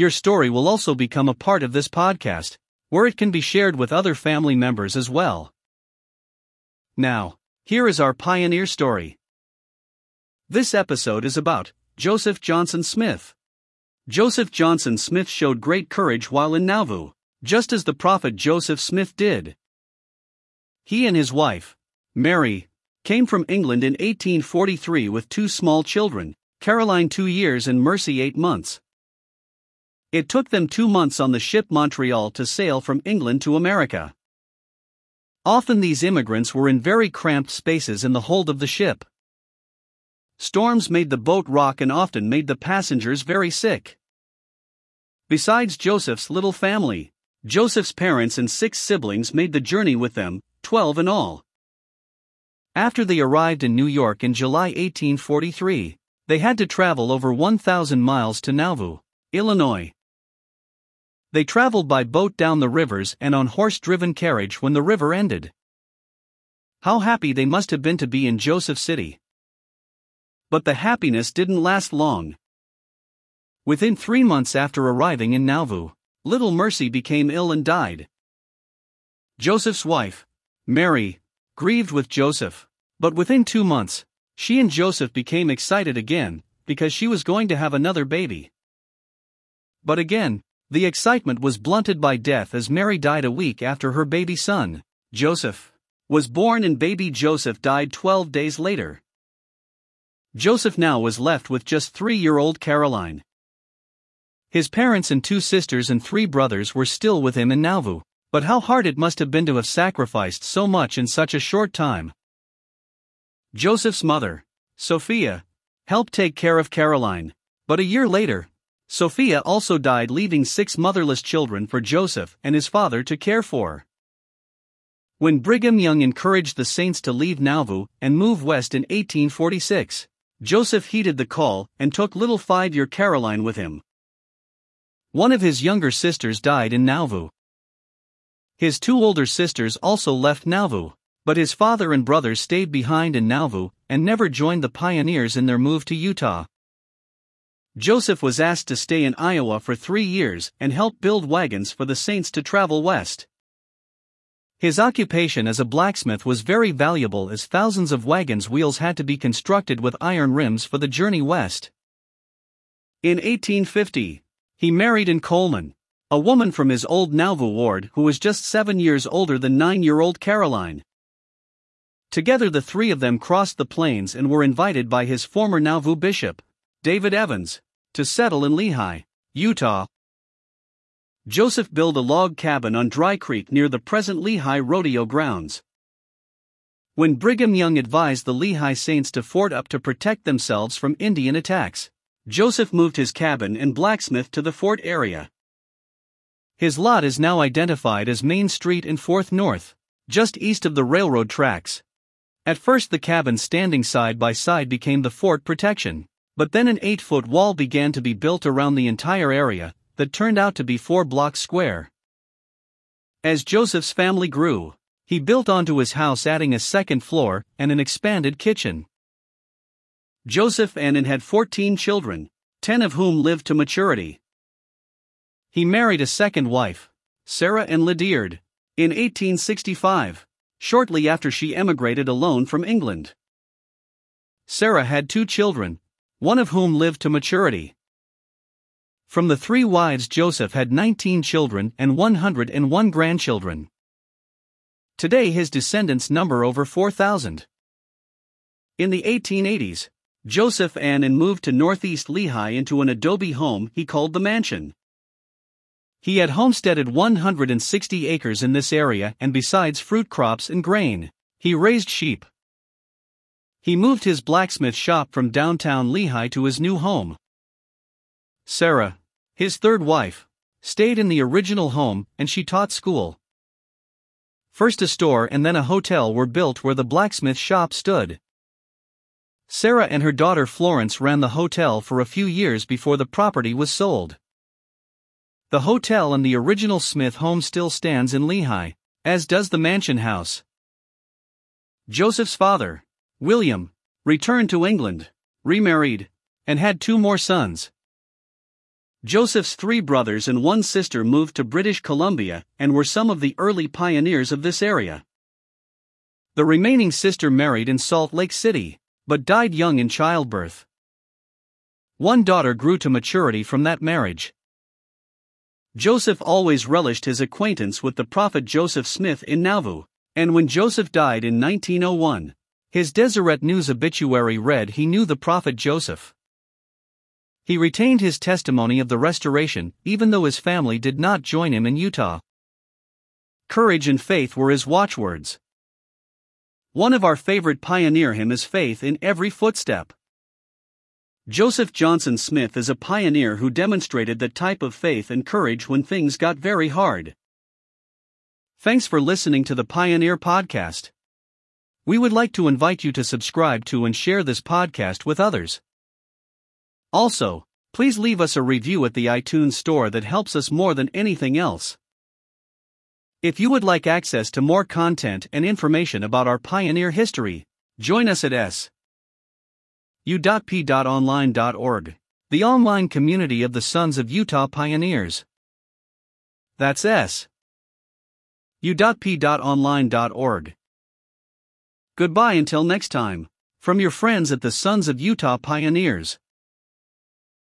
Your story will also become a part of this podcast, where it can be shared with other family members as well. Now, here is our pioneer story. This episode is about Joseph Johnson Smith. Joseph Johnson Smith showed great courage while in Nauvoo, just as the prophet Joseph Smith did. He and his wife, Mary, came from England in 1843 with two small children, Caroline two years and Mercy eight months. It took them two months on the ship Montreal to sail from England to America. Often these immigrants were in very cramped spaces in the hold of the ship. Storms made the boat rock and often made the passengers very sick. Besides Joseph's little family, Joseph's parents and six siblings made the journey with them, 12 in all. After they arrived in New York in July 1843, they had to travel over 1,000 miles to Nauvoo, Illinois. They traveled by boat down the rivers and on horse driven carriage when the river ended. How happy they must have been to be in Joseph City. But the happiness didn't last long. Within three months after arriving in Nauvoo, little Mercy became ill and died. Joseph's wife, Mary, grieved with Joseph, but within two months, she and Joseph became excited again because she was going to have another baby. But again, the excitement was blunted by death as Mary died a week after her baby son, Joseph, was born and baby Joseph died 12 days later. Joseph now was left with just three year old Caroline. His parents and two sisters and three brothers were still with him in Nauvoo, but how hard it must have been to have sacrificed so much in such a short time. Joseph's mother, Sophia, helped take care of Caroline, but a year later, Sophia also died, leaving six motherless children for Joseph and his father to care for. When Brigham Young encouraged the saints to leave Nauvoo and move west in 1846, Joseph heeded the call and took little five year Caroline with him. One of his younger sisters died in Nauvoo. His two older sisters also left Nauvoo, but his father and brothers stayed behind in Nauvoo and never joined the pioneers in their move to Utah. Joseph was asked to stay in Iowa for three years and help build wagons for the saints to travel west. His occupation as a blacksmith was very valuable as thousands of wagons' wheels had to be constructed with iron rims for the journey west. In 1850, he married Ann Coleman, a woman from his old Nauvoo ward who was just seven years older than nine year old Caroline. Together, the three of them crossed the plains and were invited by his former Nauvoo bishop, David Evans, to settle in Lehi, Utah. Joseph built a log cabin on Dry Creek near the present Lehi rodeo grounds. When Brigham Young advised the Lehi Saints to fort up to protect themselves from Indian attacks, Joseph moved his cabin and blacksmith to the fort area. His lot is now identified as Main Street and 4th North, just east of the railroad tracks. At first, the cabin standing side by side became the fort protection. But then an 8 foot wall began to be built around the entire area, that turned out to be 4 blocks square. As Joseph's family grew, he built onto his house, adding a second floor and an expanded kitchen. Joseph and Ann had 14 children, 10 of whom lived to maturity. He married a second wife, Sarah Ann Ledyard, in 1865, shortly after she emigrated alone from England. Sarah had two children, one of whom lived to maturity. From the three wives, Joseph had 19 children and 101 grandchildren. Today, his descendants number over 4,000. In the 1880s, Joseph and Ann moved to northeast Lehi into an adobe home he called the mansion. He had homesteaded 160 acres in this area, and besides fruit crops and grain, he raised sheep. He moved his blacksmith shop from downtown Lehi to his new home. Sarah, his third wife, stayed in the original home and she taught school. First a store and then a hotel were built where the blacksmith shop stood. Sarah and her daughter Florence ran the hotel for a few years before the property was sold. The hotel and the original Smith home still stands in Lehi, as does the mansion house. Joseph's father, William, returned to England, remarried, and had two more sons. Joseph's three brothers and one sister moved to British Columbia and were some of the early pioneers of this area. The remaining sister married in Salt Lake City, but died young in childbirth. One daughter grew to maturity from that marriage. Joseph always relished his acquaintance with the prophet Joseph Smith in Nauvoo, and when Joseph died in 1901, his Deseret News obituary read he knew the prophet Joseph. He retained his testimony of the restoration, even though his family did not join him in Utah. Courage and faith were his watchwords. One of our favorite pioneer hymn is Faith in Every Footstep. Joseph Johnson Smith is a pioneer who demonstrated that type of faith and courage when things got very hard. Thanks for listening to the Pioneer Podcast. We would like to invite you to subscribe to and share this podcast with others. Also, please leave us a review at the iTunes Store that helps us more than anything else. If you would like access to more content and information about our pioneer history, join us at su.p.online.org, the online community of the Sons of Utah Pioneers. That's s. u.p.online.org. Goodbye until next time, from your friends at the Sons of Utah Pioneers.